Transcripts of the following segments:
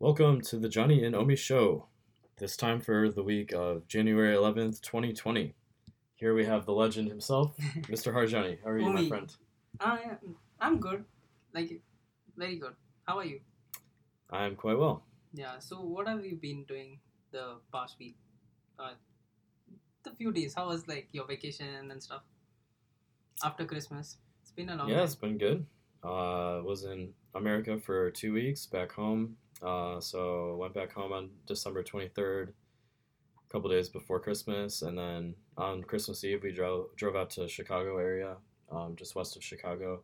Welcome to the Johnny and Omi Show. This time for the week of January 11th, 2020. Here we have the legend himself, Mr. Harjani. How are you, my friend? I I'm good. Like very good. How are you? I'm quite well. Yeah. So what have you been doing the past week? Uh, the few days. How was like your vacation and stuff after Christmas? It's been a long. Yeah, time. it's been good. Uh, was in America for two weeks, back home. Uh, so went back home on December 23rd, a couple days before Christmas, and then on Christmas Eve we drove drove out to Chicago area, um, just west of Chicago,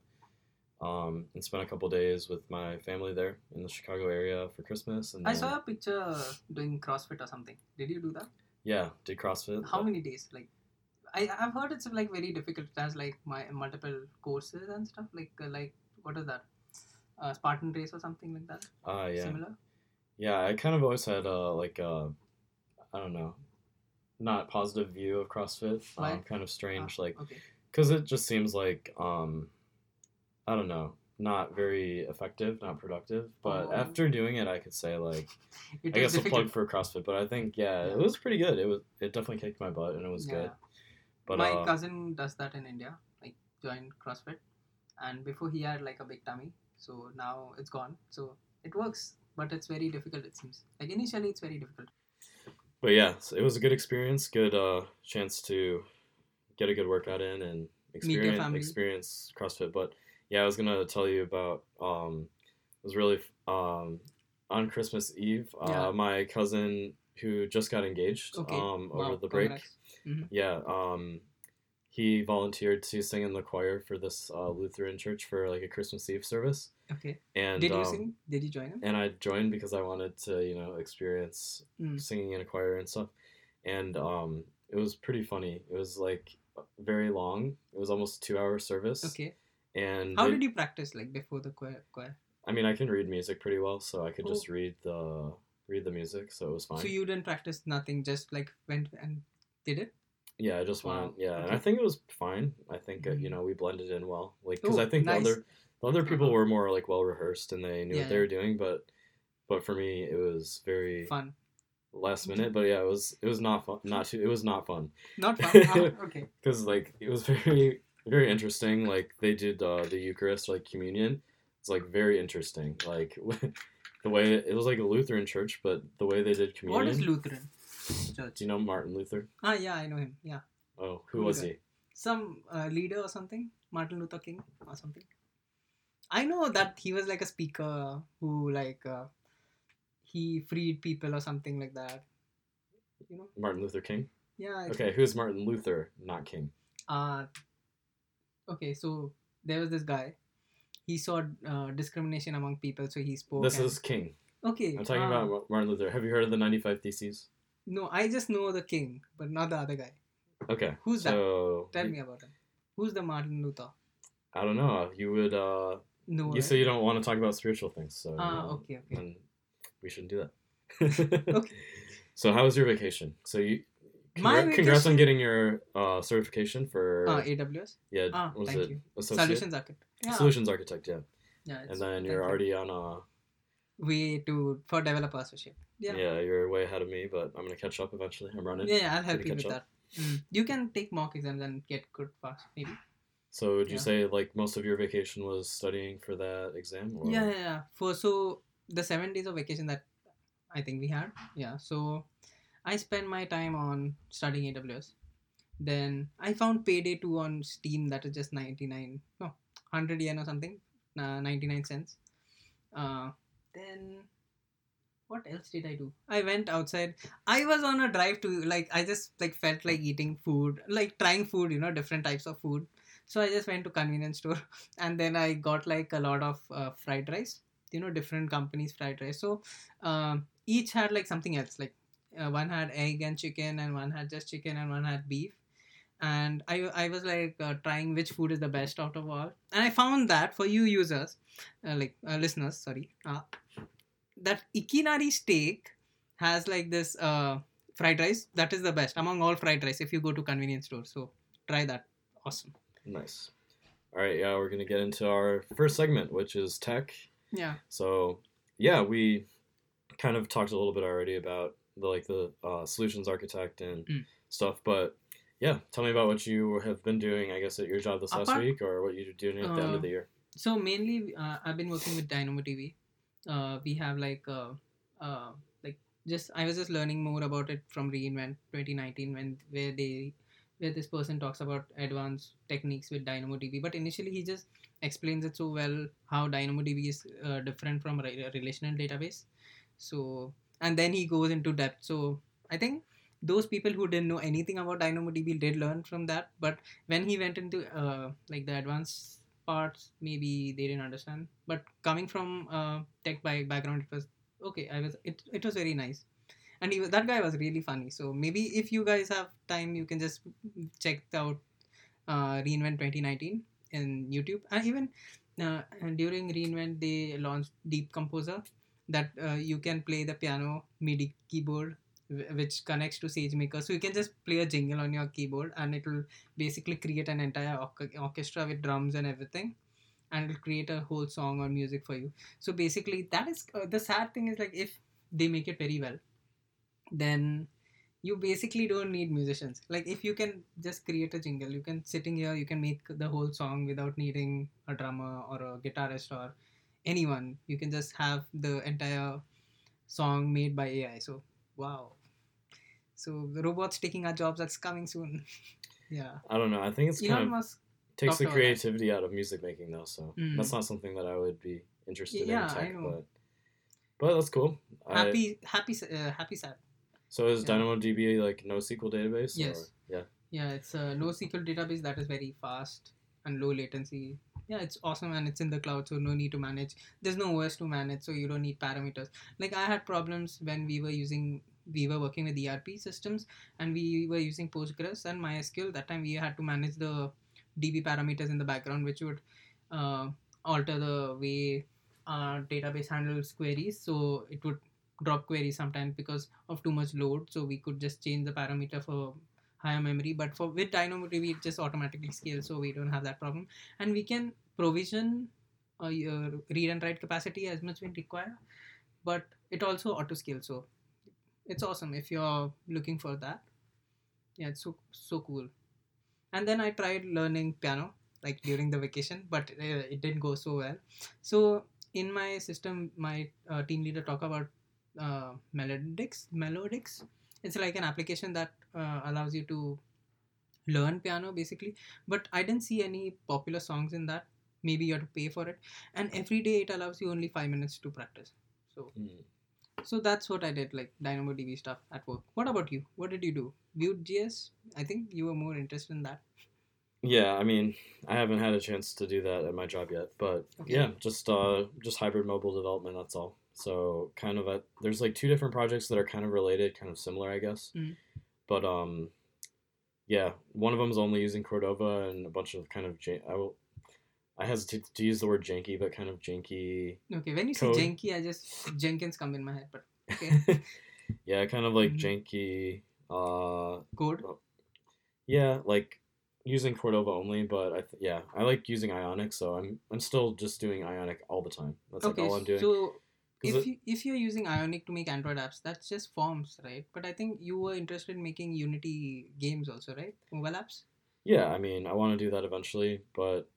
um, and spent a couple days with my family there in the Chicago area for Christmas. And I then, saw a picture doing CrossFit or something. Did you do that? yeah, did CrossFit. How many days? Like, I I've heard it's like very difficult. It has like my multiple courses and stuff. Like uh, like what is that? Uh, Spartan race or something like that. Ah, yeah. Similar. Yeah, I kind of always had uh like uh I don't know, not positive view of CrossFit. Why? Um, kind of strange, like Okay. because it just seems like um I don't know, not very effective, not productive. But Oh. after doing it, I could say like I guess a plug difficult. for CrossFit. But I think yeah, it was pretty good. It was it definitely kicked my butt and it was good. But my uh, cousin does that in India, like joined CrossFit, and before he had like a big tummy, so now it's gone. So it works, but it's very difficult. It seems like initially it's very difficult. but yeah, so it was a good experience. Good uh chance to get a good workout in and experience experience CrossFit. But yeah, I was gonna tell you about um it was really um on Christmas Eve. Uh, Yeah. my cousin who just got engaged Okay. um over Wow, the break. Mhm. Yeah, um he volunteered to sing in the choir for this uh, Lutheran church for like a Christmas Eve service. Okay. And Did you um, sing? Did you join him? and I joined because I wanted to, you know, experience Mm. singing in a choir and stuff. And um, it was pretty funny. It was like very long. It was almost a two hour service. Okay. And How they- did you practice like before the choir? choir? I mean, I can read music pretty well, so I could just Oh. read the read the music, so it was fine. So you didn't practice nothing, just like went and did it. Yeah, I just Wow, went. Yeah, and. I think it was fine. I think uh, you Mhm. know we blended in well, like because I think nice. the other the other people Uh-huh. were more like well rehearsed and they knew Yeah, what they were doing, but but for me it was very Fun, last minute. But yeah, it was it was not fun. Not too. It was not fun. not fun. Ah, okay. because like it was very very interesting like they did uh, the eucharist like communion it's like very interesting like the way it was like a lutheran church but the way they did communion is Lutheran church? do you know martin luther? Ah, yeah, I know him. Yeah. oh who Who was he? Some uh, leader or something? Martin luther king or something? I know that he was like a speaker who like uh, he freed people or something like that. You know? Martin luther king? Yeah I okay who's martin luther not king? Uh okay so there was this guy. He saw uh, discrimination among people so he spoke this and- is king. Okay i'm talking ah, about martin luther. Have you heard of the 95 theses no i just know the king but not the other guy. Okay Who's that? tell me about him. Who's the martin luther? I don't know. You would uh no you right? say you don't want to talk about spiritual things so ah uh, okay okay. then we shouldn't do that. Okay. So how was your vacation? So you My congra- congrats on getting your uh, certification for ah aws yeah ah, was thank it? you. associate? Solutions architect. Yeah. Solutions architect yeah. Yeah and then you're you. already on a. way to for developer associate yeah. yeah you're way ahead of me but I'm gonna catch up eventually. I'm running. Yeah, i'll help you with catch that. Mm. you can take mock exams and get good fast maybe. So would you Yeah. say like most of your vacation was studying for that exam or? Yeah, yeah yeah. For so the seven days of vacation that i think we had yeah. So i spent my time on studying aws then i found payday 2 on steam that is just 99 no 100 yen or something uh, 99 cents. Uh, then what else did i do? I went outside. I was on a drive to like i just like felt like eating food like trying food you know different types of food. So i just went to convenience store and then i got like a lot of uh, fried rice you know different companies fried rice. So um, each had like something else like uh, one had egg and chicken and one had just chicken and one had beef. And I, I was like uh, trying which food is the best out of all. And i found that for you users uh, like uh, listeners sorry uh, that ikinari steak has like this uh, fried rice. That is the best among all fried rice if you go to convenience store. So try that. Awesome. Nice. All right yeah we're gonna get into our first segment which is tech. Yeah. So yeah, we kind of talked a little bit already about the like the uh, solutions architect and Mm. stuff, but yeah, tell me about what you have been doing. I guess at your job this last week, or what you're doing at the end Uh, of the year. so mainly uh, i've been working with dynamodb uh, we have like uh, uh, like just i was just learning more about it from re:Invent 2019 when where they where this person talks about advanced techniques with dynamodb. But initially he just explains it so well how dynamodb is uh, different from a relational database. So and then he goes into depth. So i think those people who didn't know anything about dynamodb did learn from that. But when he went into uh, like the advanced parts maybe they didn't understand. But coming from uh, tech by background it was okay i was it, it was very nice. And he, was- that guy was really funny. So maybe if you guys have time you can just check out uh, re:Invent 2019 in youtube. And even uh, and during re:Invent they launched DeepComposer that uh, you can play the piano midi keyboard which connects to sagemaker so you can just play a jingle on your keyboard and it will basically create an entire orch- orchestra with drums and everything. And it'll create a whole song or music for you. So basically that is uh, the sad thing is like if they make it very well then you basically don't need musicians. Like if you can just create a jingle you can sitting here you can make the whole song without needing a drummer or a guitarist or anyone. You can just have the entire song made by ai so wow so the robots taking our jobs that's coming soon yeah I don't know. I think it's elon kind of musk takes the talked about that. creativity out of music making though, so Mm. that's not something that I would be interested Yeah, in I know. but but that's cool. I- happy happy uh, happy sad so is yeah. DynamoDB like NoSQL database? Yes. Or, yeah. Yeah, it's a NoSQL database that is very fast and low latency. Yeah, it's awesome and it's in the cloud, so no need to manage. There's no OS to manage, so you don't need parameters. Like I had problems when we were using, we were working with ERP systems and we were using Postgres and MySQL. That time we had to manage the DB parameters in the background, which would uh, alter the way our database handles queries. So it would drop queries sometimes because of too much load. So we could just change the parameter for higher memory but for with dynamodb it just automatically scales so we don't have that problem. And we can provision uh, your read and write capacity as much we require but it also auto scales so it's awesome if you're looking for that. Yeah it's so so cool. And then i tried learning piano like during the vacation but uh, it didn't go so well. So in my system my uh, team leader talk about uh, melodics melodics. It's like an application that uh, allows you to learn piano basically but i didn't see any popular songs in that maybe you have to pay for it and every day it allows you only five minutes to practice so Hmm. so that's what i did like dynamo db stuff at work what about you what did you do vue.js i think you were more interested in that Yeah, I mean, I haven't had a chance to do that at my job yet, but Okay. yeah, just uh, just hybrid mobile development. That's all. So kind of a there's like two different projects that are kind of related, kind of similar, I guess. Mhm. But um, yeah, one of them is only using Cordova and a bunch of kind of jan- I will. I hesitate to use the word janky, but kind of janky. okay when you Code. say janky i just jenkins come in my head but okay yeah, kind of like Mhm. janky. Uh, code yeah, like using Cordova only, but I th- yeah, I like using Ionic, so I'm I'm still just doing Ionic all the time. That's like all I'm doing. so if it- you, if you're using ionic to make android apps that's just forms right but i think you were interested in making unity games also right mobile apps yeah, I mean, I want to do that eventually, but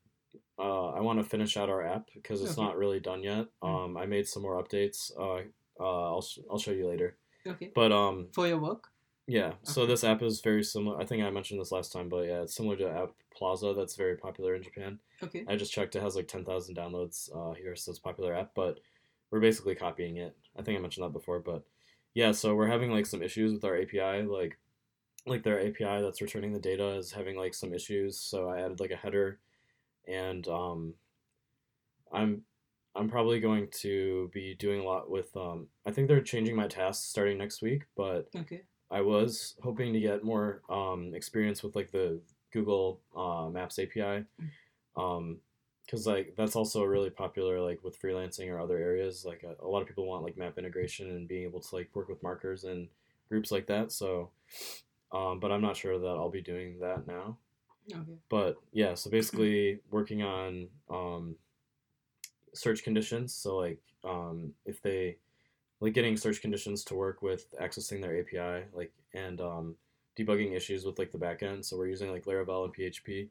uh, I want to finish out our app because it's Okay. not really done yet. Mm. Um, I made some more updates. Uh, uh, I'll sh- I'll show you later. okay But um, for your work yeah. So this app is very similar. I think I mentioned this last time, but yeah, it's similar to App Plaza that's very popular in Japan. okay I just checked; it has like ten thousand downloads uh, here, so it's a popular app. But we're basically copying it. I think I mentioned that before, but yeah. So we're having like some issues with our API, like like their API that's returning the data is having like some issues. So I added like a header, and um, I'm I'm probably going to be doing a lot with um. I think they're changing my tasks starting next week, but okay I was hoping to get more um, experience with like the Google uh, Maps API, um, because like that's also really popular like with freelancing or other areas. Like a, a lot of people want like map integration and being able to like work with markers and groups like that. So, um, but I'm not sure that I'll be doing that now. okay But yeah, so basically working on um, search conditions. So like um, if they like getting search conditions to work with accessing their API, like and um, debugging issues with like the backend. So we're using like Laravel and PHP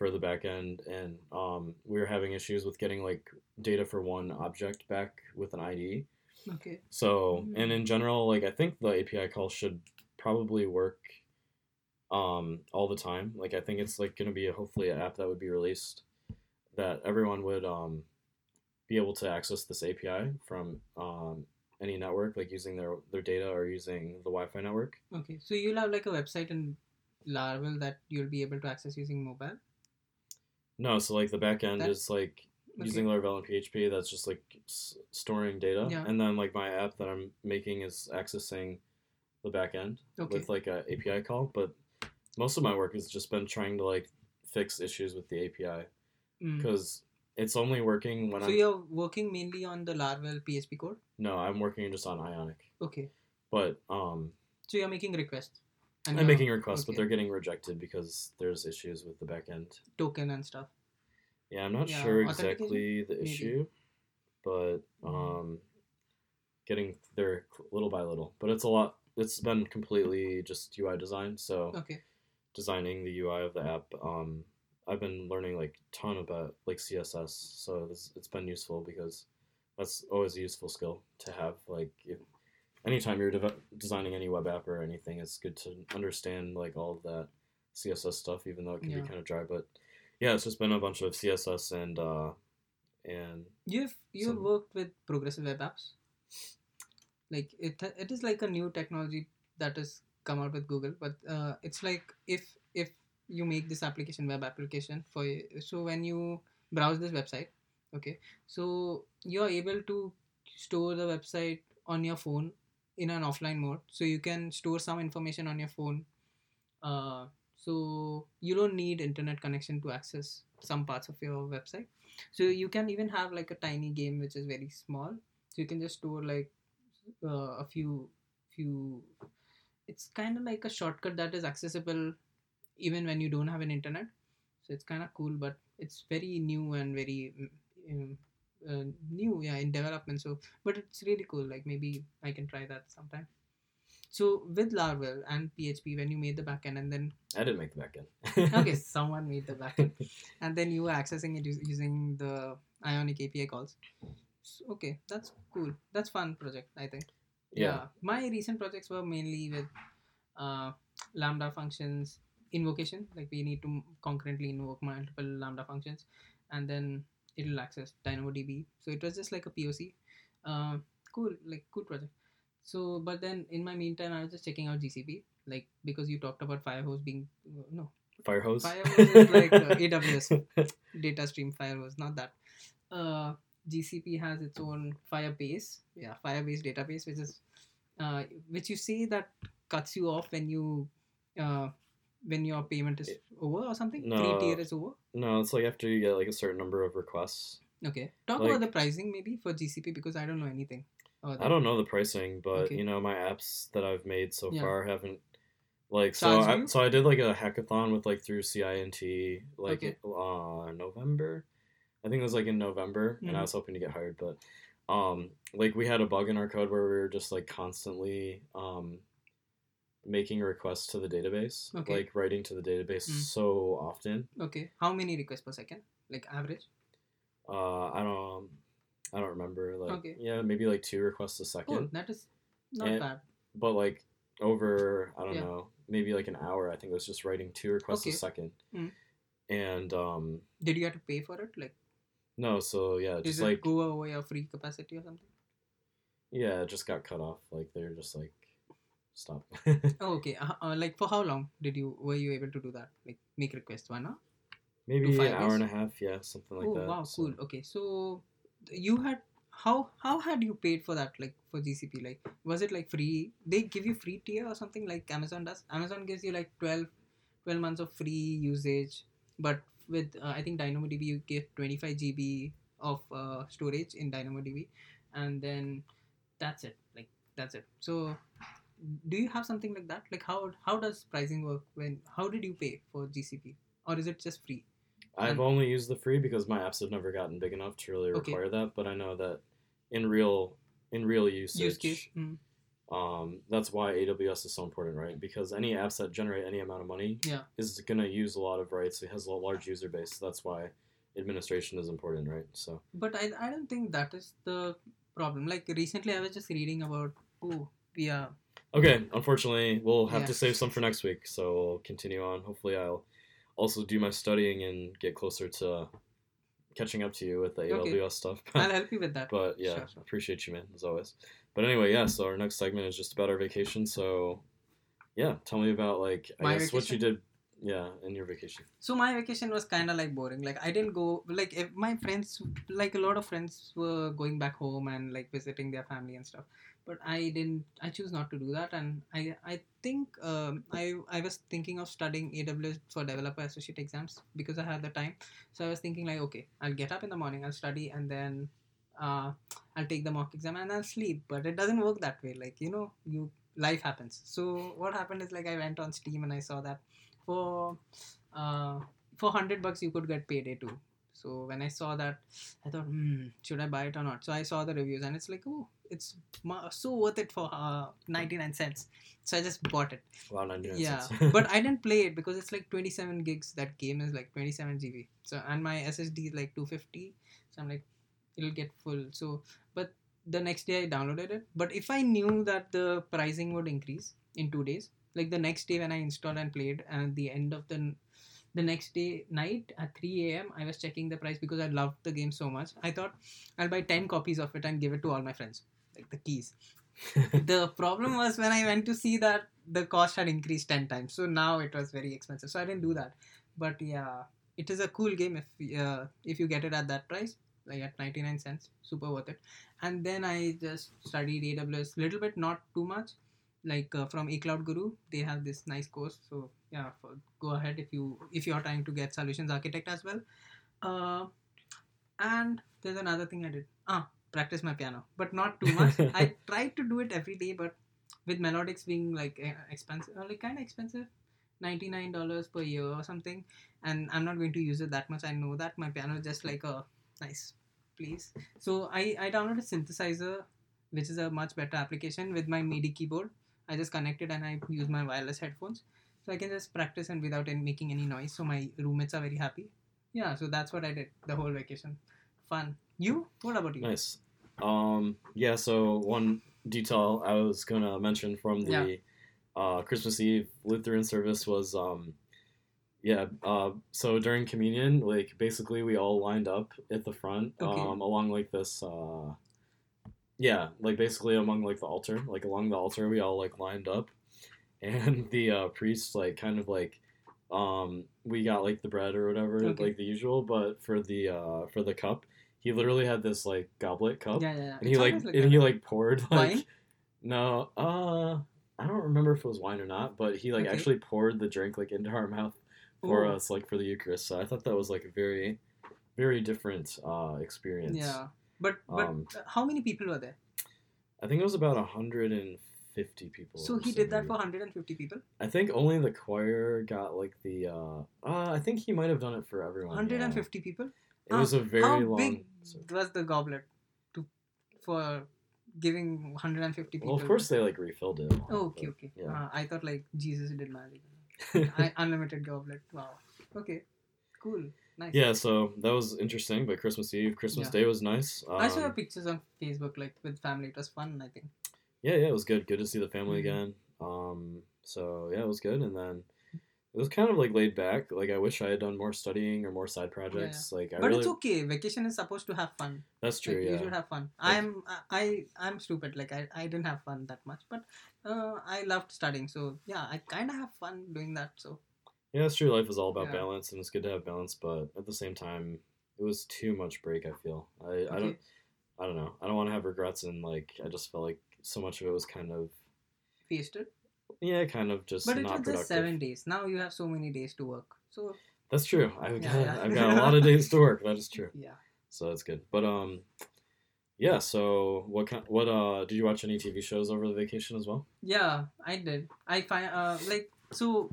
for the backend, and um, we were having issues with getting like data for one object back with an ID. Okay. So, Mm. and in general, like I think the API call should probably work um, all the time. Like I think it's like going to be a, hopefully an app that would be released that everyone would um, be able to access this API from um, any network, like using their their data or using the Wi-Fi network. Okay. So you'll have like a website in Laravel that you'll be able to access using mobile. No, so like the backend That- is like Okay. using Laravel and PHP. That's just like s- storing data, Yeah. and then like my app that I'm making is accessing the backend. Okay. with like a API call, but most of my work has just been trying to like fix issues with the API Mm. because it's only working when So I'm you're working mainly on the Laravel PHP code. no, I'm working just on Ionic, Okay. but um, So you're making requests. And I'm making requests, but they're getting rejected because there's issues with the backend. token and stuff. Yeah, I'm not Yeah, sure exactly the Maybe. issue, but um, getting there little by little. But it's a lot. It's been completely just UI design, so. Okay. designing the UI of the app, um, I've been learning like ton about like CSS, so this, it's been useful because that's always a useful skill to have. Like, if, anytime you're deve- designing any web app or anything, it's good to understand like all of that CSS stuff, even though it can Yeah. be kind of dry. But yeah, it's just been a bunch of CSS and uh, and You've you've Some- worked with progressive web apps. Like it it is like a new technology that has come out with Google, but uh, it's like if if you make this application web application for so when you browse this website, okay, so you're able to store the website on your phone in an offline mode, so you can store some information on your phone. Uh, so you don't need internet connection to access some parts of your website. So you can even have like a tiny game which is very small. So you can just store like uh, a few few it's kind of like a shortcut that is accessible even when you don't have an internet. So it's kind of cool but it's very new and very um, uh, new yeah in development. So but it's really cool. Like maybe i can try that sometime. So with laravel and php when you made the backend and then I didn't make the backend. okay someone made the backend. And then you were accessing it using the ionic api calls. So, okay that's cool. That's fun project i think. Yeah. my recent projects were mainly with uh, lambda functions invocation. Like we need to concurrently invoke multiple lambda functions. And then it'll access dynamodb so it was just like a poc uh, cool like cool project so but then in my meantime i was just checking out gcp like because you talked about firehose being no Firehose. Firehose is like uh, AWS data stream firehose, not that. Uh, GCP has its own Firebase, yeah, Firebase database, which is uh, which you see that cuts you off when you uh, when your payment is over or something. No. Free tier is over. no, it's like after you get like a certain number of requests. Okay, talk Like- about the pricing maybe for GCP because I don't know anything. I don't know the pricing, but Okay. you know my apps that I've made so Yeah. far haven't like so. I, so I did like a hackathon with like through CINT like Okay. uh November. I think it was like in November, and I Mhm. was hoping to get hired, but um like we had a bug in our code where we were just like constantly um making requests to the database, Okay. like writing to the database Mm. so often. Okay, how many requests per second? Like average? Uh, I don't. I don't remember. Like, Okay. yeah, maybe like two requests a second. Oh, that is not And- bad. but like over I don't Yeah. know maybe like an hour I think it was just writing two requests Okay. a second Mm. and um Did you have to pay for it? Like, no so yeah just it like go over your free capacity or something? yeah it just got cut off like they're just like stop Oh, okay. Uh, uh, like for how long did you were you able to do that? Like make requests one hour? maybe an hour days? and a half yeah something like oh that Oh wow, so- cool. Okay, so you had how how had you paid for that? Like for GCP, like was it like free? They give you free tier or something like Amazon does. Amazon gives you like 12, 12 months of free usage, but with uh, I think DynamoDB you get twenty five GB of uh, storage in DynamoDB, and then that's it. Like that's it. So do you have something like that? Like how how does pricing work? When how did you pay for GCP, or is it just free? I've And- only used the free because my apps have never gotten big enough to really Okay. require that but I know that in real in real usage. use case. Mm. Um, that's why AWS is so important, right? Because any apps that generate any amount of money Yeah. is going to use a lot of rights. It has a large user base. So That's why administration is important, right? So But I, I don't think that is the problem. Like recently, I was just reading about oh we are okay, unfortunately, we'll have Yeah. to save some for next week. So we'll continue on. Hopefully, I'll also do my studying and get closer to catching up to you with the Okay. AWS stuff. I'll help you with that. But yeah, Sure, sure. appreciate you, man, as always. But anyway, yeah. So our next segment is just about our vacation. So yeah, tell me about like I My guess what you did. Yeah, in your vacation. So my vacation was kind of like boring. Like I didn't go. Like if my friends, like a lot of friends were going back home and like visiting their family and stuff. But I didn't. I choose not to do that. And I I think um, I I was thinking of studying AWS for developer associate exams because I had the time. So I was thinking like, okay, I'll get up in the morning, I'll study, and then uh, I'll take the mock exam and I'll sleep. But it doesn't work that way. Like you know, you life happens. So what happened is like I went on Steam and I saw that for uh, for hundred bucks you could get Payday 2. So when I saw that, I thought, hmm, should I buy it or not? So I saw the reviews and it's like, oh, it's so worth it for uh, ninety nine cents. So I just bought it. Wow, 99 Yeah, cents. but I didn't play it because it's like twenty seven gigs. That game is like twenty seven GB. So and my SSD is like two fifty. So I'm like, it'll get full. So but the next day I downloaded it. But if I knew that the pricing would increase in two days, like the next day when I installed and played, and at the end of the the next day night at 3 a.m. I was checking the price because I loved the game so much. I thought I'll buy 10 copies of it and give it to all my friends, the keys. the problem was when I went to see that the cost had increased 10 times. So now it was very expensive. So I didn't do that. But yeah, it is a cool game if uh, if you get it at that price, like at 99 cents, super worth it. And then I just studied AWS a little bit, not too much. Like uh, from A Cloud Guru, they have this nice course. So yeah, for, go ahead if you if you're trying to get solutions architect as well. Uh, and there's another thing I did. Ah, practice my piano, but not too much. I tried to do it every day, but with melodics being like expensive, uh, like kind of expensive, ninety nine dollars per year or something, and I'm not going to use it that much. I know that my piano is just like a nice, place. So I I downloaded Synthesia, which is a much better application with my MIDI keyboard. I just connected and I use my wireless headphones, so I can just practice and without any, making any noise. So my roommates are very happy. Yeah, so that's what I did the whole vacation. Fun. You? What about you? Nice. Um, yeah, so one detail I was gonna mention from the Yeah. uh, Christmas Eve Lutheran service was um, yeah. Uh, so during communion, like basically we all lined up at the front, Okay. um, along like this. Uh, yeah, like basically among like the altar, like along the altar, we all like lined up, and the uh, priest like kind of like um we got like the bread or whatever Okay. like the usual but for the uh for the cup he literally had this like goblet cup Yeah, yeah, yeah. and he like and that. he like poured like Wine? no uh i don't remember if it was wine or not but he like Okay. actually poured the drink like into our mouth for Ooh. us like for the eucharist so i thought that was like a very very different uh experience Yeah, but but Um, how many people were there? i think it was about 150 people So he did that for something. 150 people. i think only the choir got like the uh, uh i think he might have done it for everyone yeah. 150 people. It was a very how long big was the goblet to for giving 150 people? well of course they like refilled it Oh, okay, but, okay. yeah Uh, I thought like Jesus did magic. I, unlimited goblet. Wow. Okay. Cool. Nice. Yeah, so that was interesting. But Christmas Eve, Christmas Yeah. Day was nice. Um, I saw pictures on Facebook like with family. It was fun. I think. yeah, yeah, it was good. Good to see the family Mhm. again. Um, so yeah, it was good. And then it was kind of like laid back. Like I wish I had done more studying or more side projects. Like I but really, it's okay. Vacation is supposed to have fun. that's true. Like, yeah, You should have fun. Like- I'm I I'm stupid. Like I, I didn't have fun that much, but uh, I loved studying. So yeah, I kind of have fun doing that. So yeah, it's true. Life is all about Yeah. balance, and it's good to have balance. But at the same time, it was too much break. I feel. I, I don't. I don't know. I don't want to have regrets, and like I just felt like so much of it was kind of it. Yeah, kind of just But it was just seven days. Now you have so many days to work. So That's true. I've Yeah, got yeah. I've got a lot of days to work. That is true. yeah. So that's good. But um, yeah. So what kind? What uh? Did you watch any TV shows over the vacation as well? Yeah, I did. I find uh like so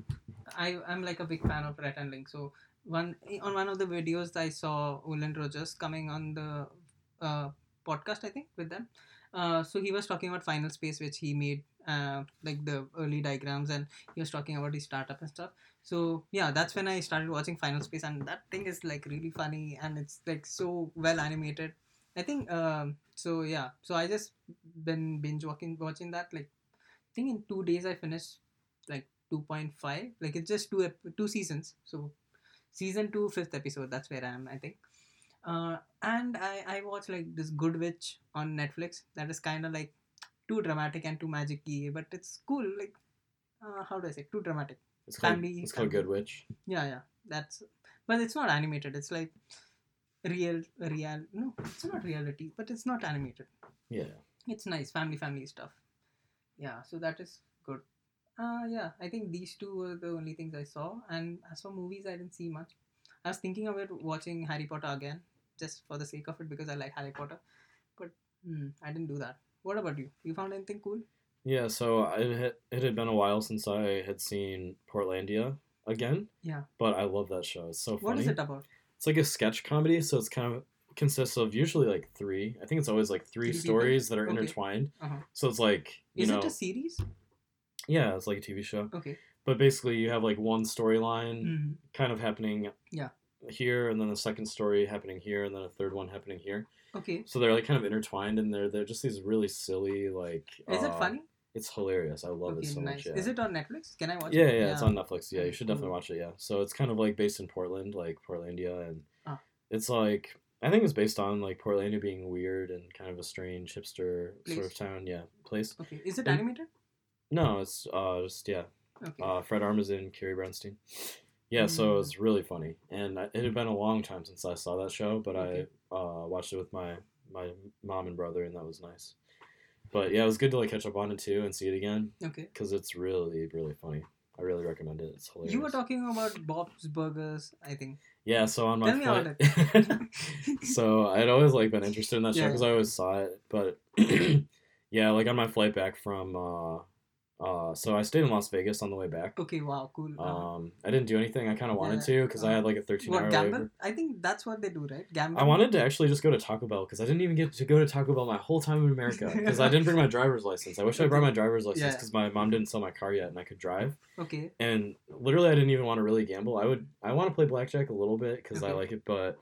I I'm like a big fan of Rhett and Link. So one on one of the videos I saw Olan Rogers coming on the uh podcast I think with them, Uh, so he was talking about Final Space, which he made, uh, like the early diagrams, and he was talking about his startup and stuff. So yeah, that's when I started watching Final Space, and that thing is like really funny, and it's like so well animated. I think um, so. Yeah, so I just been binge watching watching that. Like, I think in two days I finished like two point five. Like it's just two two seasons. So season two, fifth episode. That's where I am. I think. Uh, and I I watched like this Good Witch on Netflix. That is kind of like too dramatic and too magic-y, but it's cool. Like, uh, how do I say? Too dramatic. It's called Family- it's called. Good Witch. Yeah, yeah. That's but it's not animated. It's like real, real. No, it's not reality, but it's not animated. Yeah. It's nice, family, family stuff. Yeah, so that is good. Uh, yeah, I think these two were the only things I saw. And as for movies, I didn't see much. I was thinking about watching Harry Potter again, just for the sake of it, because I like Harry Potter. But hmm, I didn't do that. What about you? You found anything cool? Yeah, so it had, it had been a while since I had seen Portlandia again. Yeah. But I love that show. It's so funny. What is it about? It's like a sketch comedy, so it's kind of consists of usually like three. I think it's always like three, Three people? stories that are Okay. intertwined. Uh-huh. So it's like you Is know, it a series? yeah, it's like a TV show. Okay. But basically, you have like one storyline hmm kind of happening Yeah. here, and then a second story happening here, and then a third one happening here. Okay. So they're like kind of intertwined, and they're they're just these really silly like. Is it uh, funny? It's hilarious. I love okay, it so nice. much. Yeah. Is it on Netflix? Can I watch Yeah, it? yeah, yeah, it's on Netflix. Yeah, you should definitely watch it. Yeah, so it's kind of like based in Portland, like Portlandia, and Ah. it's like I think it's based on like Portlandia being weird and kind of a strange hipster sort of town. Yeah, place. Okay. Is it And- animated? No, it's uh just yeah, Okay. uh, Fred Armisen, Carrie Brownstein. Yeah, so it was really funny, and it had been a long time since I saw that show, but Okay. I uh, watched it with my my mom and brother, and that was nice. But yeah, it was good to like catch up on it too and see it again okay. because it's really really funny. I really recommend it. It's hilarious. You were talking about Bob's Burgers, I think. Yeah, so on my Tell me flight, so I'd always like been interested in that show Yeah. because I always saw it, but yeah, like on my flight back from, uh, uh, so I stayed in Las Vegas on the way back. Okay, wow, cool. Uh-huh. Um, I didn't do anything. I kind of wanted Yeah, to because I had like a 13 what hour gamble? I think that's what they do, right? Gamble. I wanted to actually just go to Taco Bell because I didn't even get to go to Taco Bell my whole time in America because I didn't bring my driver's license. I wish I brought my driver's license Yeah. because my mom didn't sell my car yet and I could drive. Okay. And literally, I didn't even want to really gamble. I would, I want to play blackjack a little bit because I like it, but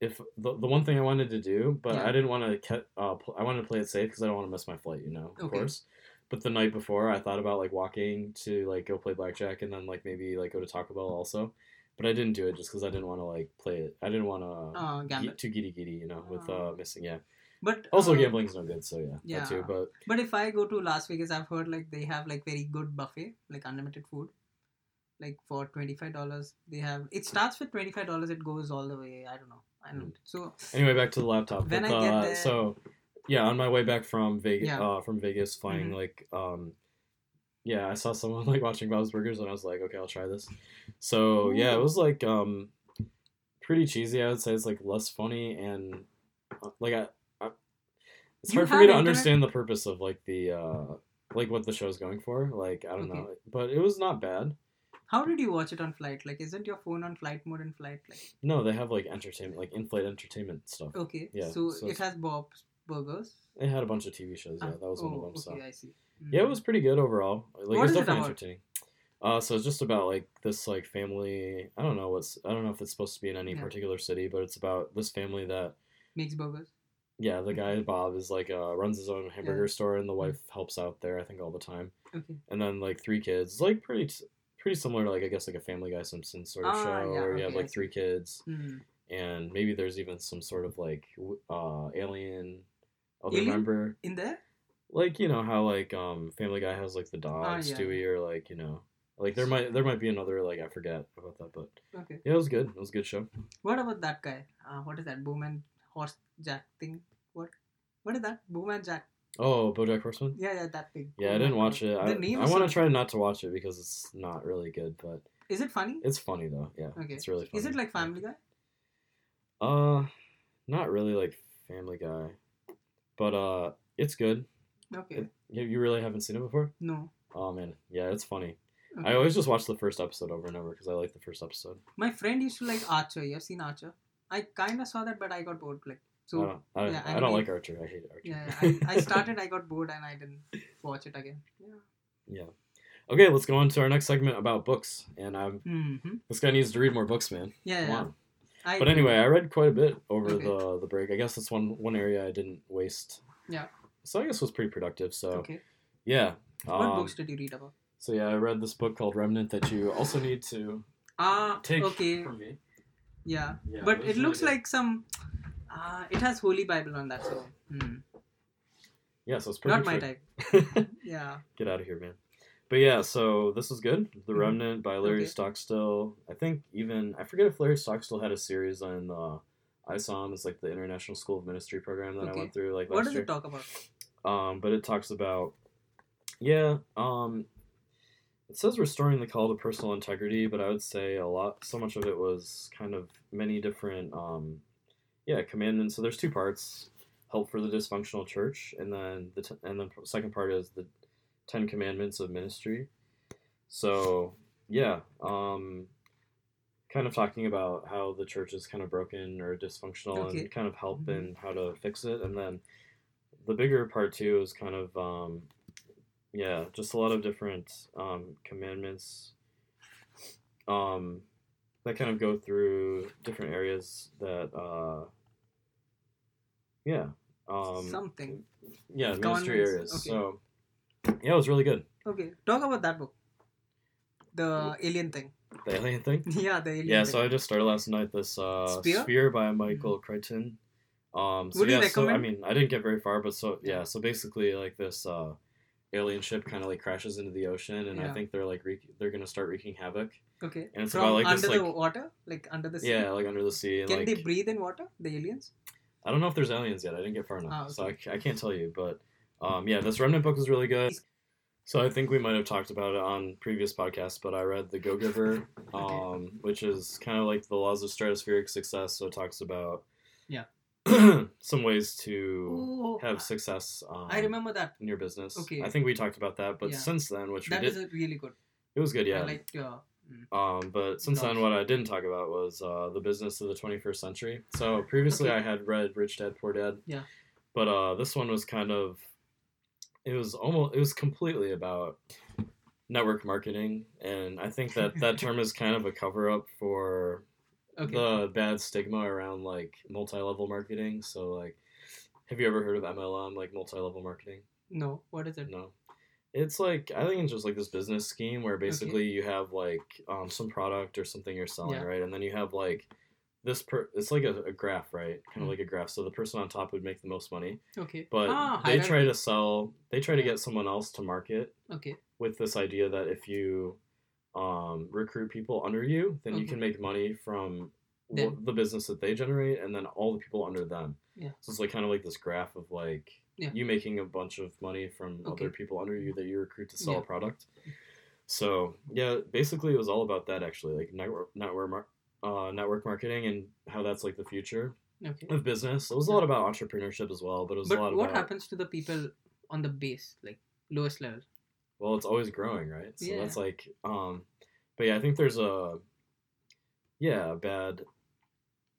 if the, the one thing I wanted to do, but Yeah. I didn't want to, ke- uh, pl- I wanted to play it safe because I don't want to miss my flight, you know, of Okay. course. But the night before, I thought about like walking to like go play blackjack and then like maybe like go to Taco Bell also, but I didn't do it just because I didn't want to like play it. I didn't want to Uh, gamble. too giddy giddy, you know, with Ah. uh missing. Yeah. But Also, uh, gambling's no good, so yeah, yeah. that too. But But if I go to Las Vegas, I've heard like they have like very good buffet, like unlimited food. Like for twenty five dollars, they have. It starts with twenty five dollars. It goes all the way. I don't know. I don't. So anyway, back to the laptop. When But, I get uh, there- so yeah, on my way back from Vegas, Yeah. uh, from Vegas, flying Mhm. like um, yeah, I saw someone like watching Bob's Burgers, and I was like, okay, I'll try this. So yeah, it was like um, pretty cheesy. I would say it's like less funny and uh, like I, I it's You hard for me to understand the purpose of like the uh, like what the show's going for. Like I don't Okay. know, but it was not bad. how did you watch it on flight? Like, isn't your phone on flight mode in flight? Like, No, they have like entertainment, like in-flight entertainment stuff. okay. Yeah, So, so it has Bob's Burgers. It had a bunch of TV shows. Yeah, Ah, that was one of oh, them. So Okay, I see. yeah, it Mm. was pretty good overall. Like What it was is it definitely about? entertaining. Uh, so it's just about like this like family. I don't know what's. I don't know if it's supposed to be in any Yeah. particular city, but it's about this family that. makes burgers. Yeah, the guy Bob is like uh, runs his own hamburger Yeah. store, and the wife helps out there. I think all the time, Okay. and then like three kids, like pretty pretty similar to like I guess like a Family Guy Simpsons sort of Ah, show, yeah, where you have like three kids, Hmm. and maybe there's even some sort of like uh, alien other Alien? member. In there? like you know how like um Family Guy has like the dog Ah, yeah. Stewie or like you know like there might there might be another like I forget about that but Okay. yeah it was good it was a good show What about that guy? Uh, what is that? Boom and horse jack thing? What? What is that? Boom and jack. oh BoJack Horseman Yeah, yeah, that thing. yeah I Oh didn't watch it The I, I want to try not to watch it because it's not really good but Is it funny? it's funny though yeah Okay. it's really funny Is it like Family Guy? uh not really like Family Guy but uh it's good Okay. It- you, you really haven't seen it before no. oh man yeah it's funny Okay. I always just watch the first episode over and over because I like the first episode My friend used to like Archer. You have seen Archer? I kind of saw that, but I got bored. Like So I don't, I, yeah, I don't anime- like Archer. I hate Archer. yeah, I, I started, I got bored, and I didn't watch it again. Yeah. Yeah. Okay, let's go on to our next segment about books. And I'm Mm-hmm. this guy needs to read more books, man. Yeah, Come yeah. on. I, But anyway, I read quite a bit over Okay. the the break. I guess that's one one area I didn't waste. Yeah. So I guess it was pretty productive. So okay. yeah. What Um, books did you read about? So yeah, I read this book called Remnant that you also need to Ah, take okay. from me. Yeah, Yeah, but it looks like some. Uh, it has Holy Bible on that, so hmm. Yeah, so it's not my type. Yeah. Get out of here, man. But yeah, so this is good. The Mhm. Remnant by Larry Okay. Stockstill. I think even I forget if Larry Stockstill had a series on uh, ISOM. It's like the International School of Ministry program that I went through like What does year. it talk about? Um, but it talks about yeah. Um, it says restoring the call to personal integrity, but I would say a lot. So much of it was kind of many different um, yeah commandments. So there's two parts: help for the dysfunctional church, and then the t- and the second part is the Ten Commandments of ministry. So yeah, um, kind of talking about how the church is kind of broken or dysfunctional Okay. and kind of help Mhm. in how to fix it, and then the bigger part too is kind of um, yeah, just a lot of different um, commandments um, that kind of go through different areas that uh, yeah um, Something. yeah ministry areas. okay. So yeah, it was really good. Okay, talk about that book. The alien thing. The alien thing. yeah, the alien. Yeah, thing. so I just started last night. This uh, Sphere? Sphere by Michael Crichton. Um, so Would yeah, so I mean, I didn't get very far, but so yeah, so basically, like this uh, alien ship kind of like crashes into the ocean, and I think they're like wreak- they're gonna start wreaking havoc. Okay. and it's From about, like, under this, the like- water, like under the sea. Yeah, like under the sea. Can like, they breathe in water? The aliens? I don't know if there's aliens yet. I didn't get far enough, Ah, so I, I can't tell you. But um, yeah, this Remnant book was really good. So I think we might have talked about it on previous podcasts, but I read The Go Giver, um, which is kind of like the laws of stratospheric success. So it talks about Yeah. some ways to Oh, have success um, I remember that. in your business. Okay. I think we talked about that, but Yeah. since then, which That we did, really good. it was good. Yeah. I liked your. mm. Um, but since then, what I didn't talk about was uh, the business of the 21st century. So previously, Okay. I had read Rich Dad Poor Dad. Yeah. But uh, this one was kind of, it was almost, it was completely about network marketing, and I think that that term is kind of a cover up for Okay. the bad stigma around like multi-level marketing. So like, have you ever heard of MLM, like multi-level marketing? no, what is it? No. It's like I think it's just like this business scheme where basically you have like um, some product or something you're selling, Yeah. right? And then you have like this per it's like a, a graph, right? Kind of Mm. like a graph. So the person on top would make the most money, Okay. but Ah, they try to sell. They try to get someone else to market Okay. with this idea that if you um, recruit people under you, then you can make money from the business that they generate, and then all the people under them. Yeah. So it's like kind of like this graph of like Yeah. you making a bunch of money from Okay. other people under you that you recruit to sell Yeah. a product. So yeah, basically it was all about that actually, like network network mar- uh, network marketing and how that's like the future Okay. of business. It was a lot about entrepreneurship as well, but it was But a lot of what about happens to the people on the base, like lowest level? well, it's always growing, right? So Yeah. that's like um but yeah, I think there's a yeah, a bad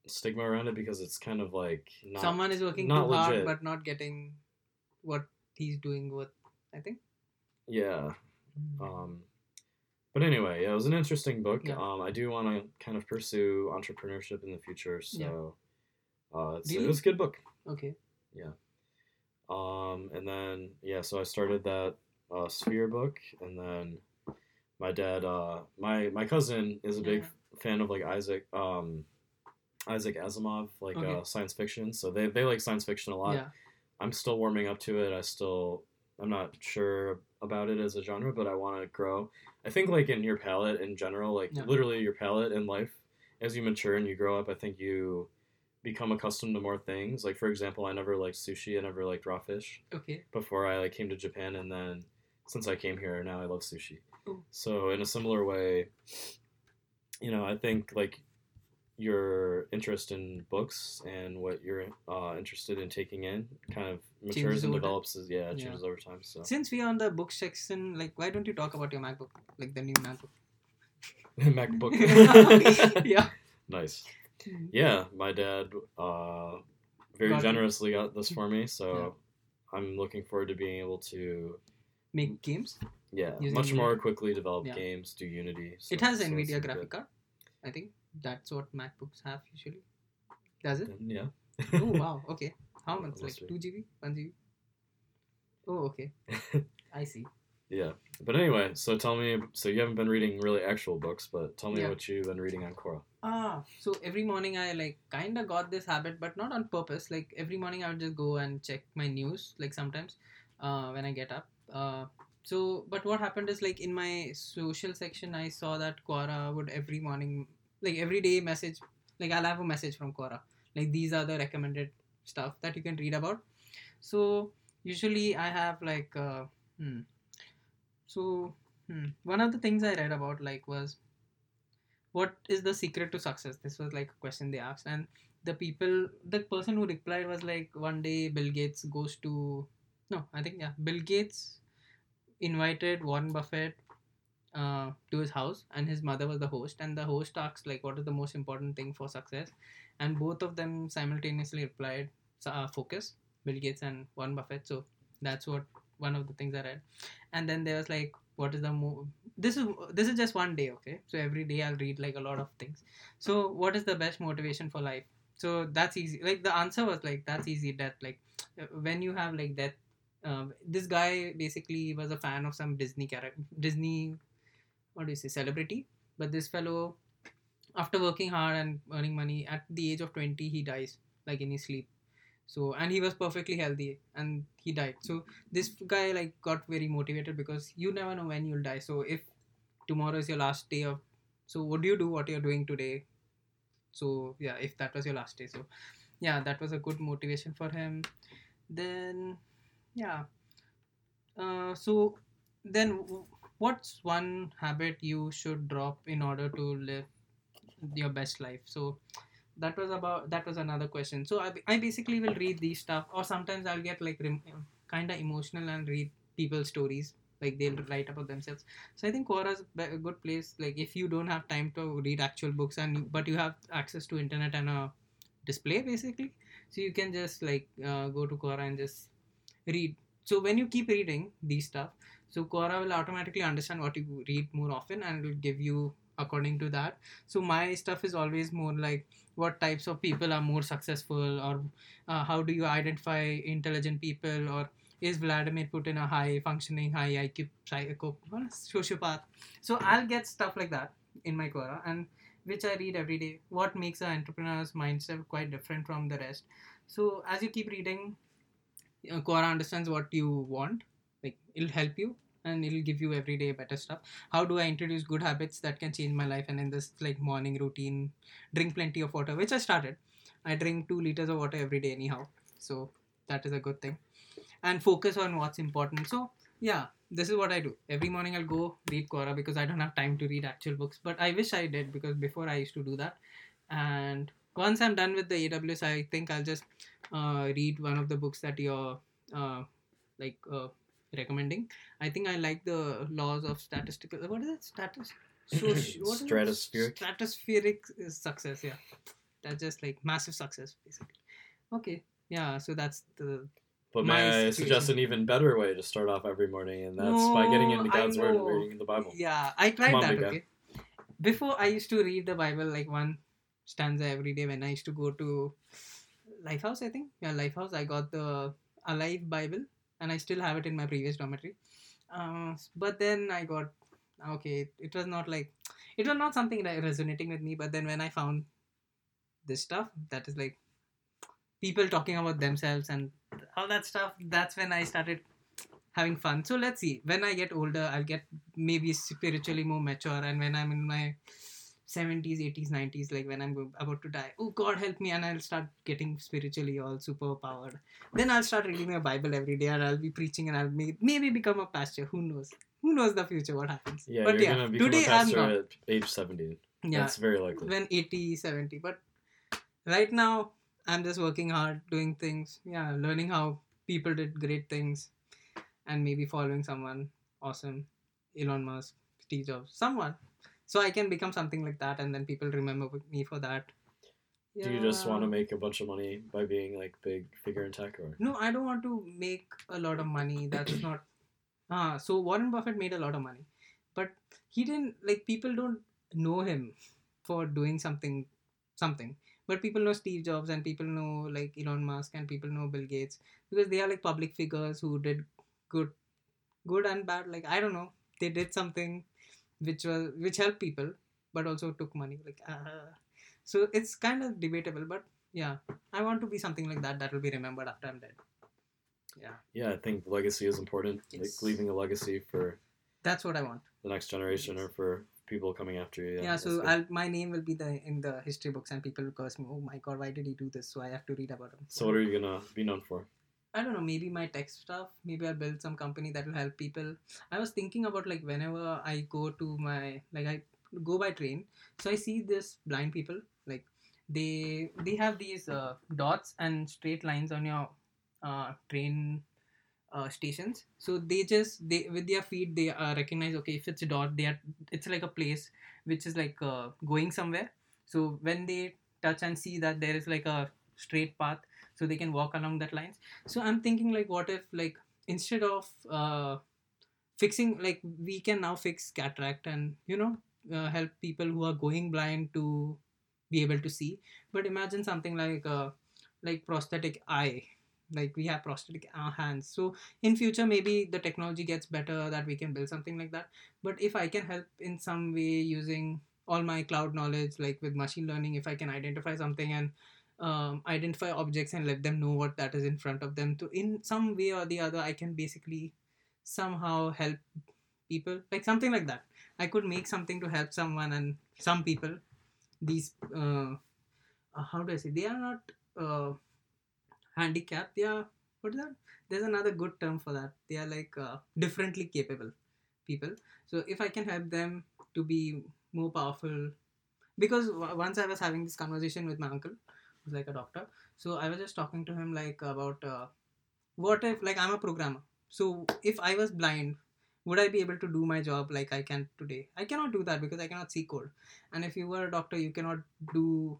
stigma around it because it's kind of like not Someone is working not too hard legit. but not getting what he's doing with. I think. yeah. Um, but anyway, yeah, it was an interesting book. Yeah. Um, I do want to kind of pursue entrepreneurship in the future, so uh, it's, Really? it was a good book. Okay. Yeah. Um, and then yeah, so I started that uh, Sphere book, and then my dad, uh, my my cousin is a big fan of like Isaac, um, Isaac Asimov, like Okay. uh, science fiction. So they they like science fiction a lot. Yeah. I'm still warming up to it. I still I'm not sure about it as a genre, but I want to grow. I think like in your palate in general, like Yeah. literally your palate in life, as you mature and you grow up, I think you become accustomed to more things. Like for example, I never liked sushi. I never liked raw fish Okay. before I like came to Japan, and then since I came here, now I love sushi. Ooh. So in a similar way, you know, I think like your interest in books and what you're uh, interested in taking in kind of matures Changes and time. develops as yeah, it Yeah. changes over time. So Since we are on the book section, like, why don't you talk about your MacBook, like the new MacBook? MacBook. yeah. nice. Yeah, my dad uh, very God- generously got this for me. So I'm looking forward to being able to make games. yeah Using much Unity. more quickly develop Yeah. games, do Unity. So, it has so NVIDIA graphic card. I think that's what MacBooks have usually. Does it? Yeah. oh wow. Okay. How much? Like two GB, one GB. Oh okay. I see. Yeah. But anyway, so tell me. So you haven't been reading really actual books, but tell me Yeah. what you've been reading on Quora. Ah, so every morning I like kind of got this habit, but not on purpose. Like every morning I would just go and check my news. Like sometimes, uh, when I get up. Uh, so but what happened is like in my social section I saw that Quora would every morning, like every day message, like I'll have a message from Quora. Like these are the recommended stuff that you can read about. So usually I have like, uh, hmm. So hmm. one of the things I read about like was what is the secret to success this was like a question they asked and the people the person who replied was like one day bill gates goes to no i think yeah bill gates invited warren buffett uh, to his house and his mother was the host and the host asked like what is the most important thing for success? And both of them simultaneously replied uh, focus bill gates and warren buffett. So that's what one of the things i read. And then there was like what is the mo- this is this is just one day okay? So every day i'll read like a lot of things. So what is the best motivation for life? So that's easy like the answer was like that's easy that like uh, when you have like that um, this guy basically was a fan of some disney character disney what do you say celebrity. But this fellow after working hard and earning money at the age of 20 he dies like in his sleep. So and he was perfectly healthy and he died. So this guy like got very motivated because you never know when you'll die. So if tomorrow is your last day of so what do you do what you're doing today? So yeah if that was your last day. So yeah that was a good motivation for him. Then yeah. Uh, so then what's one habit you should drop in order to live your best life? So that was about that was another question. So i, I basically will read these stuff or sometimes i'll get like rem- kind of emotional and read people's stories. Like they'll write about themselves. So i think quora is a good place like if you don't have time to read actual books and but you have access to internet and a display basically so you can just like uh, go to quora and just read. So when you keep reading these stuff so quora will automatically understand what you read more often and it will give you according to that so my stuff is always more like what types of people are more successful or uh, how do you identify intelligent people or is Vladimir Putin a high functioning, high IQ psycho, sociopath? So I'll get stuff like that in my Quora and which I read every day. What makes an entrepreneur's mindset quite different from the rest. So as you keep reading, uh, Quora understands what you want. Like it'll help you and it'll give you every day better stuff. How do I introduce good habits that can change my life? And in this like morning routine, drink plenty of water, which I started. I drink two liters of water every day anyhow. So that is a good thing and focus on what's important. So yeah, this is what I do. Every morning I'll go read Quora because I don't have time to read actual books. But I wish I did because before I used to do that. And once I'm done with the AWS, I think I'll just uh, read one of the books that you're uh, like uh, recommending. I think I like the laws of statistical. What is it? Status. So what is it? Stratospheric. Stratospheric uh, success. Yeah, that's just like massive success basically. Okay. Yeah. So that's the But may I situation. suggest an even better way to start off every morning, and that's by getting into No, God's Word and reading the Bible. Yeah, I tried on, that. guy. Okay. Before I used to read the Bible like one stanza every day when I used to go to Lifehouse. I think yeah, Lifehouse. I got the Alive Bible, and I still have it in my previous dormitory. Uh, but then I got okay. It was not like it was not something resonating with me. But then when I found this stuff, that is like people talking about themselves and all that stuff. That's when I started having fun. So let's see. When I get older, I'll get maybe spiritually more mature, and when I'm in my 70s, 80s, 90s, like when I'm about to die, oh God help me, and I'll start getting spiritually all super powered. Then I'll start reading my Bible every day, and I'll be preaching, and I'll may- maybe become a pastor. Who knows? Who knows the future? What happens? Yeah, but you're yeah, today a I'm pastor not. at age 70. Yeah, That's very likely. when 80 70 but right now i'm just working hard doing things yeah learning how people did great things and maybe following someone awesome elon musk steve jobs someone so i can become something like that and then people remember me for that Do you just want to make a bunch of money by being like big figure in tech, or No, I don't want to make a lot of money. That's not. Ah, so Warren Buffett made a lot of money, but he didn't like people don't know him for doing something, something. But people know Steve Jobs and people know like Elon Musk and people know Bill Gates because they are like public figures who did good, good and bad. Like I don't know, they did something which was which helped people, but also took money. Like uh, so it's kind of debatable, but yeah, I want to be something like that that will be remembered after I'm dead. Yeah, yeah, I think legacy is important. Yes. Like leaving a legacy for that's what I want. the next generation or for people coming after you. Yeah, Yeah, so. I'll, my name will be the in the history books, and people will curse me. Oh my god, why did he do this? So I have to read about him. So what are you gonna be known for? I don't know, maybe my tech stuff. Maybe I'll build some company that will help people. I was thinking about like whenever I go to my like I go by train, so I see this blind people like they they have these uh, dots and straight lines on your uh, train uh, stations. So they just they with their feet they uh, recognize okay if it's a dot they are it's like a place which is like uh, going somewhere. So when they touch and see that there is like a straight path so they can walk along that lines. So i'm thinking like what if like instead of uh, fixing like we can now fix cataract and you know uh, help people who are going blind to be able to see. But imagine something like uh, like prosthetic eye like we have prosthetic uh, hands. So in future maybe the technology gets better that we can build something like that. But if i can help in some way using all my cloud knowledge like with machine learning if i can identify something and um, identify objects and let them know what that is in front of them to in some way or the other i can basically somehow help people. Like something like that. I could make something to help someone and some people these uh, uh, how do i say? They are not uh, handicapped. They are what is that? There's another good term for that. They are like uh, differently capable people. So if i can help them to be more powerful because once i was having this conversation with my uncle who's like a doctor. So i was just talking to him like about uh, what if like i'm a programmer. So if i was blind would i be able to do my job like i can today? I cannot do that because i cannot see code. And if you were a doctor you cannot do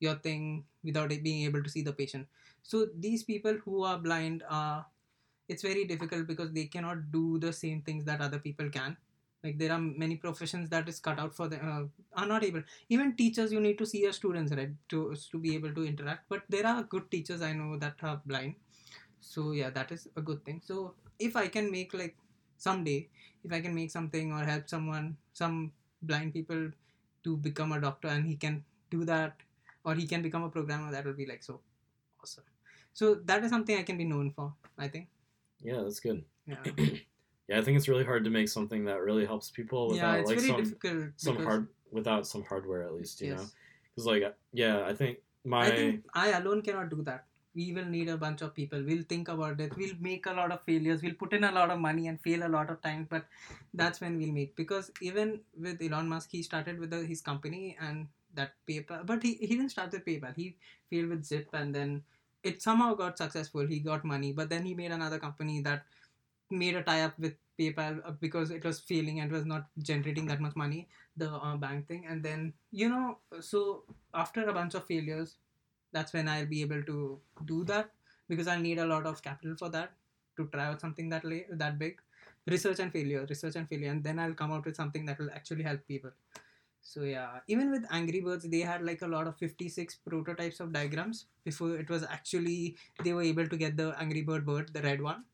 your thing without it being able to see the patient. So these people who are blind uh it's very difficult because they cannot do the same things that other people can like there are many professions that is cut out for them uh, are not able even teachers you need to see your students right to to be able to interact. But there are good teachers i know that are blind. So yeah that is a good thing. So if i can make like someday if i can make something or help someone some blind people to become a doctor and he can do that or he can become a programmer that will be like so awesome. So that is something i can be known for i think. Yeah, that's good. yeah Yeah, I think it's really hard to make something that really helps people without yeah like very some some hard without some hardware at least, you know. Because like yeah, I think my I think I alone cannot do that. We will need a bunch of people. We'll think about it. We'll make a lot of failures. We'll put in a lot of money and fail a lot of times. But that's when we'll make. Because even with Elon Musk, he started with the, his company and that PayPal. But he, he didn't start with PayPal. He failed with Zip and then it somehow got successful. He got money. But then he made another company that made a tie up with PayPal uh, because it was failing and was not generating that much money, the uh, bank thing. And then, you know, so after a bunch of failures, that's when I'll be able to do that because I'll need a lot of capital for that to try out something that that big. Research and failure, research and failure, and then I'll come out with something that will actually help people. So yeah, even with Angry Birds, they had like a lot of 56 prototypes of diagrams before it was actually they were able to get the Angry Bird bird, the red one.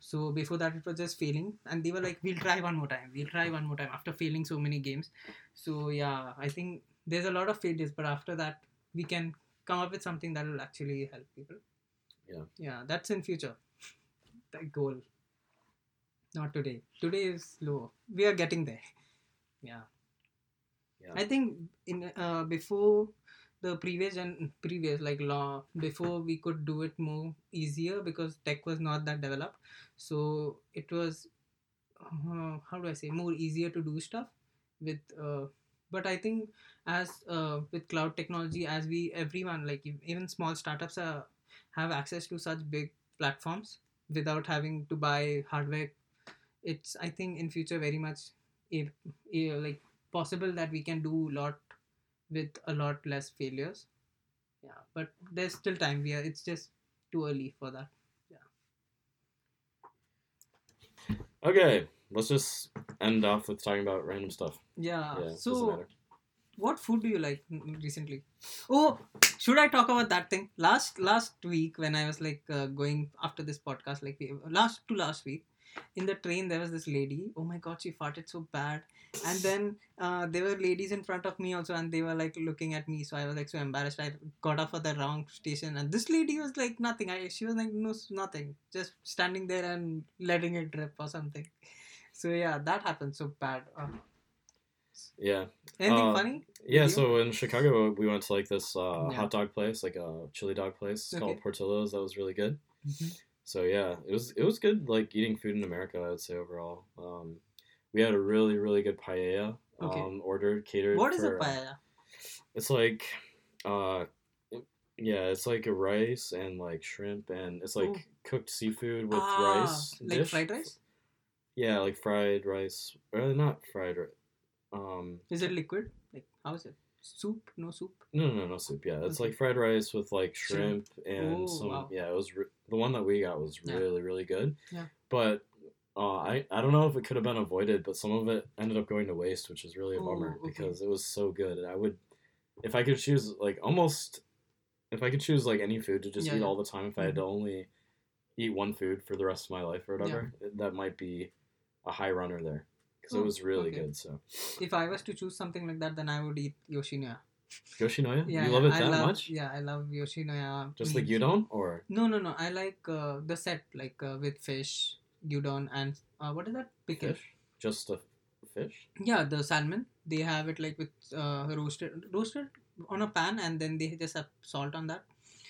So before that, it was just failing, and they were like, "We'll try one more time. We'll try one more time." After failing so many games, so yeah, I think there's a lot of failures, but after that, we can come up with something that will actually help people. Yeah. Yeah, that's in future. The goal. Not today. Today is low. We are getting there. Yeah. Yeah. I think in uh, before the previous and previous like law before we could do it more easier because tech was not that developed. So it was uh, how do i say more easier to do stuff with uh, but i think as uh, with cloud technology as we everyone like even small startups are, have access to such big platforms without having to buy hardware it's i think in future very much if, eh, like possible that we can do a lot with a lot less failures yeah, but there's still time. We are. It's just too early for that. Yeah. Okay, let's just end off with talking about random stuff. Yeah. Yeah, so, what food do you like recently? Oh, should I talk about that thing? Last last week when I was like uh, going after this podcast, like we- last to last week, in the train there was this lady. Oh my god, she farted so bad. And then uh, there were ladies in front of me also, and they were like looking at me. So I was like so embarrassed. I got off at the wrong station, and this lady was like nothing. I she was like no nothing, just standing there and letting it drip or something. So yeah, that happened so bad. Uh, Yeah, anything Uh, funny? yeah. So in Chicago, we went to like this uh, Yeah. hot dog place, like a chili dog place It's called Portillo's. That was really good. Mhm. So yeah, it was it was good. Like eating food in America, I would say overall. Um, we had a really really good paella. Okay. Um, ordered catered. What is a for, uh, paella? It's like, uh, yeah, it's like a rice and like shrimp and it's like Ooh. cooked seafood with Ah, rice. like dish. fried rice? Yeah, like fried rice. Or not fried rice. Um, Is it liquid? Like how is it? Soup? No soup? no, no, no soup. Yeah, it's Okay. like fried rice with like Shrimp. shrimp and Oh, some. wow. Yeah, it was re- the one that we got was Yeah. really really good. Yeah. But uh, I I don't know if it could have been avoided, but some of it ended up going to waste, which is really a bummer Oh, okay. because it was so good. And I would, if I could choose, like almost, if I could choose like any food to just Yeah, eat yeah. all the time, if I had to only eat one food for the rest of my life or whatever, that might be a high runner there because it was really okay. good. So If I was to choose something like that, then I would eat Yoshinoya. Yoshinoya, Yeah, you love it I that love, much? Yeah, I love Yoshinoya. Just like don't, or No, no, no. I like uh, the set, like uh, with fish, gyudon, and uh, what is that? Pickle. fish? Just a fish? Yeah, the salmon. They have it like with uh, roasted, roasted on a pan, and then they just have salt on that.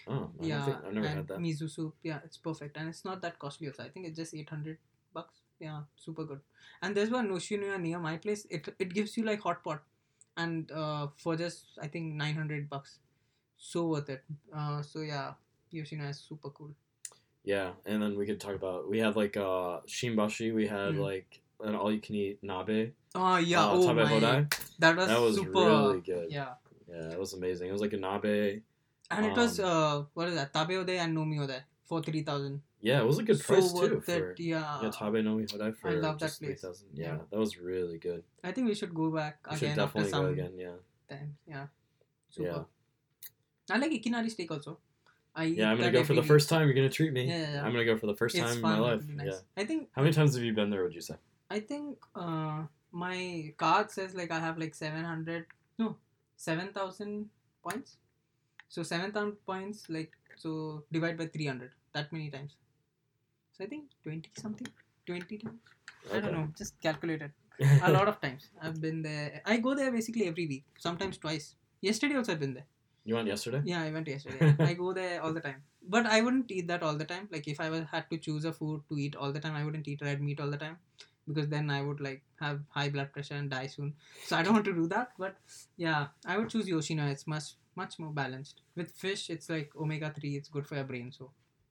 Oh, I yeah, think, I've never and had that. miso soup. Yeah, it's perfect, and it's not that costly. Also, I think it's just eight hundred bucks. Yeah, super good. And there's one Yoshinoya near my place. It it gives you like hot pot, and uh, for just I think nine hundred bucks, so worth it. Uh, so yeah, Yoshinoya is super cool. Yeah, and then we could talk about we had like uh Shimbashi, we had Mm. like an all you can eat nabe. Oh yeah, uh, oh my, hodai. that was That was super. really good. Yeah, Yeah, it was amazing. It was like a nabe. and it was Um, uh what is that? Tabe ode and nomi ode for three thousand. Yeah, it was a good So price too for it. Yeah. yeah tabe no mi hodai for I love that place. Yeah, Yeah. that was really good. I think we should go back We should again after definitely some go again. Yeah, time. Yeah. Super. yeah, I like Ikinari steak also. I yeah. I'm gonna go for the first time. You're gonna treat me. Yeah, yeah, yeah. I'm gonna go for the first It's time in my life. nice. Yeah. I think How many times have you been there? Would you say? I think uh, my card says like I have like seven hundred no seven thousand points. So seven thousand points like so divide by three hundred that many times. So I think twenty something twenty times. I don't know. Just calculate it. A lot of times I've been there. I go there basically every week. Sometimes twice. Yesterday also I've been there. You went yesterday? Yeah, I went yesterday. I go there all the time. But I wouldn't eat that all the time. Like if I was had to choose a food to eat all the time, I wouldn't eat red meat all the time because then I would like have high blood pressure and die soon. So I don't want to do that. But yeah, I would choose Yoshino. It's much much more balanced. With fish, it's like omega three. It's good for your brain. So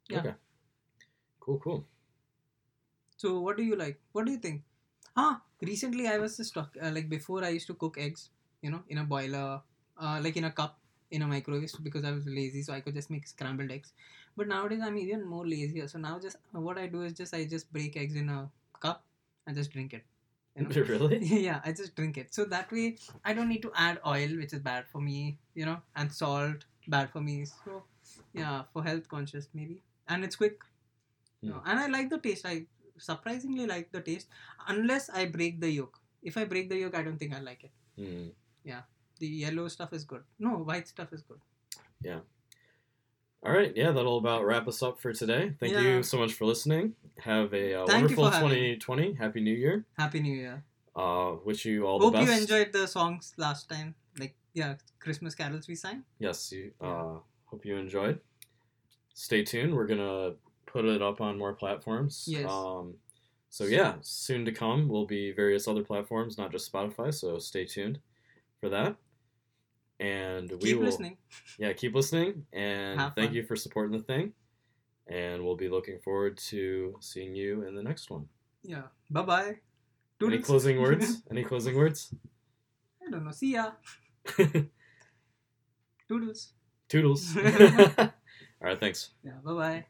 yeah. Okay. Cool, cool. So what do you like? What do you think? Ah, recently I was just talk, uh, like before I used to cook eggs, you know, in a boiler, uh, like in a cup in a microwave because I was lazy, so I could just make scrambled eggs. But nowadays I'm even more lazier. So now just what I do is just I just break eggs in a cup and just drink it. You know? really? yeah, I just drink it. So that way I don't need to add oil, which is bad for me, you know, and salt, bad for me. So yeah, for health conscious maybe, and it's quick. You know, and I like the taste. I surprisingly like the taste, unless I break the yolk. If I break the yolk, I don't think I like it. Yeah, The yellow stuff is good. No, white stuff is good. Yeah. All right, yeah, that'll about wrap us up for today. Thank Yeah. you so much for listening. Have a uh, wonderful for having 2020. Happy New Year. Happy New Year. Uh, wish you all Hope the best. you enjoyed the songs last time. Like yeah, Christmas carols we sang. Yes, you, Yeah. uh, hope you enjoyed. Stay tuned. We're gonna put it up on more platforms. Yes. Um, so yeah, soon to come will be various other platforms, not just Spotify. So stay tuned for that. And we Keep will, listening. yeah, keep listening, and Have thank fun. you for supporting the thing. And we'll be looking forward to seeing you in the next one. Yeah. Bye bye. Any closing words? Any closing words? I don't know. See ya. Toodles. Toodles. All right, thanks. Yeah. Bye bye.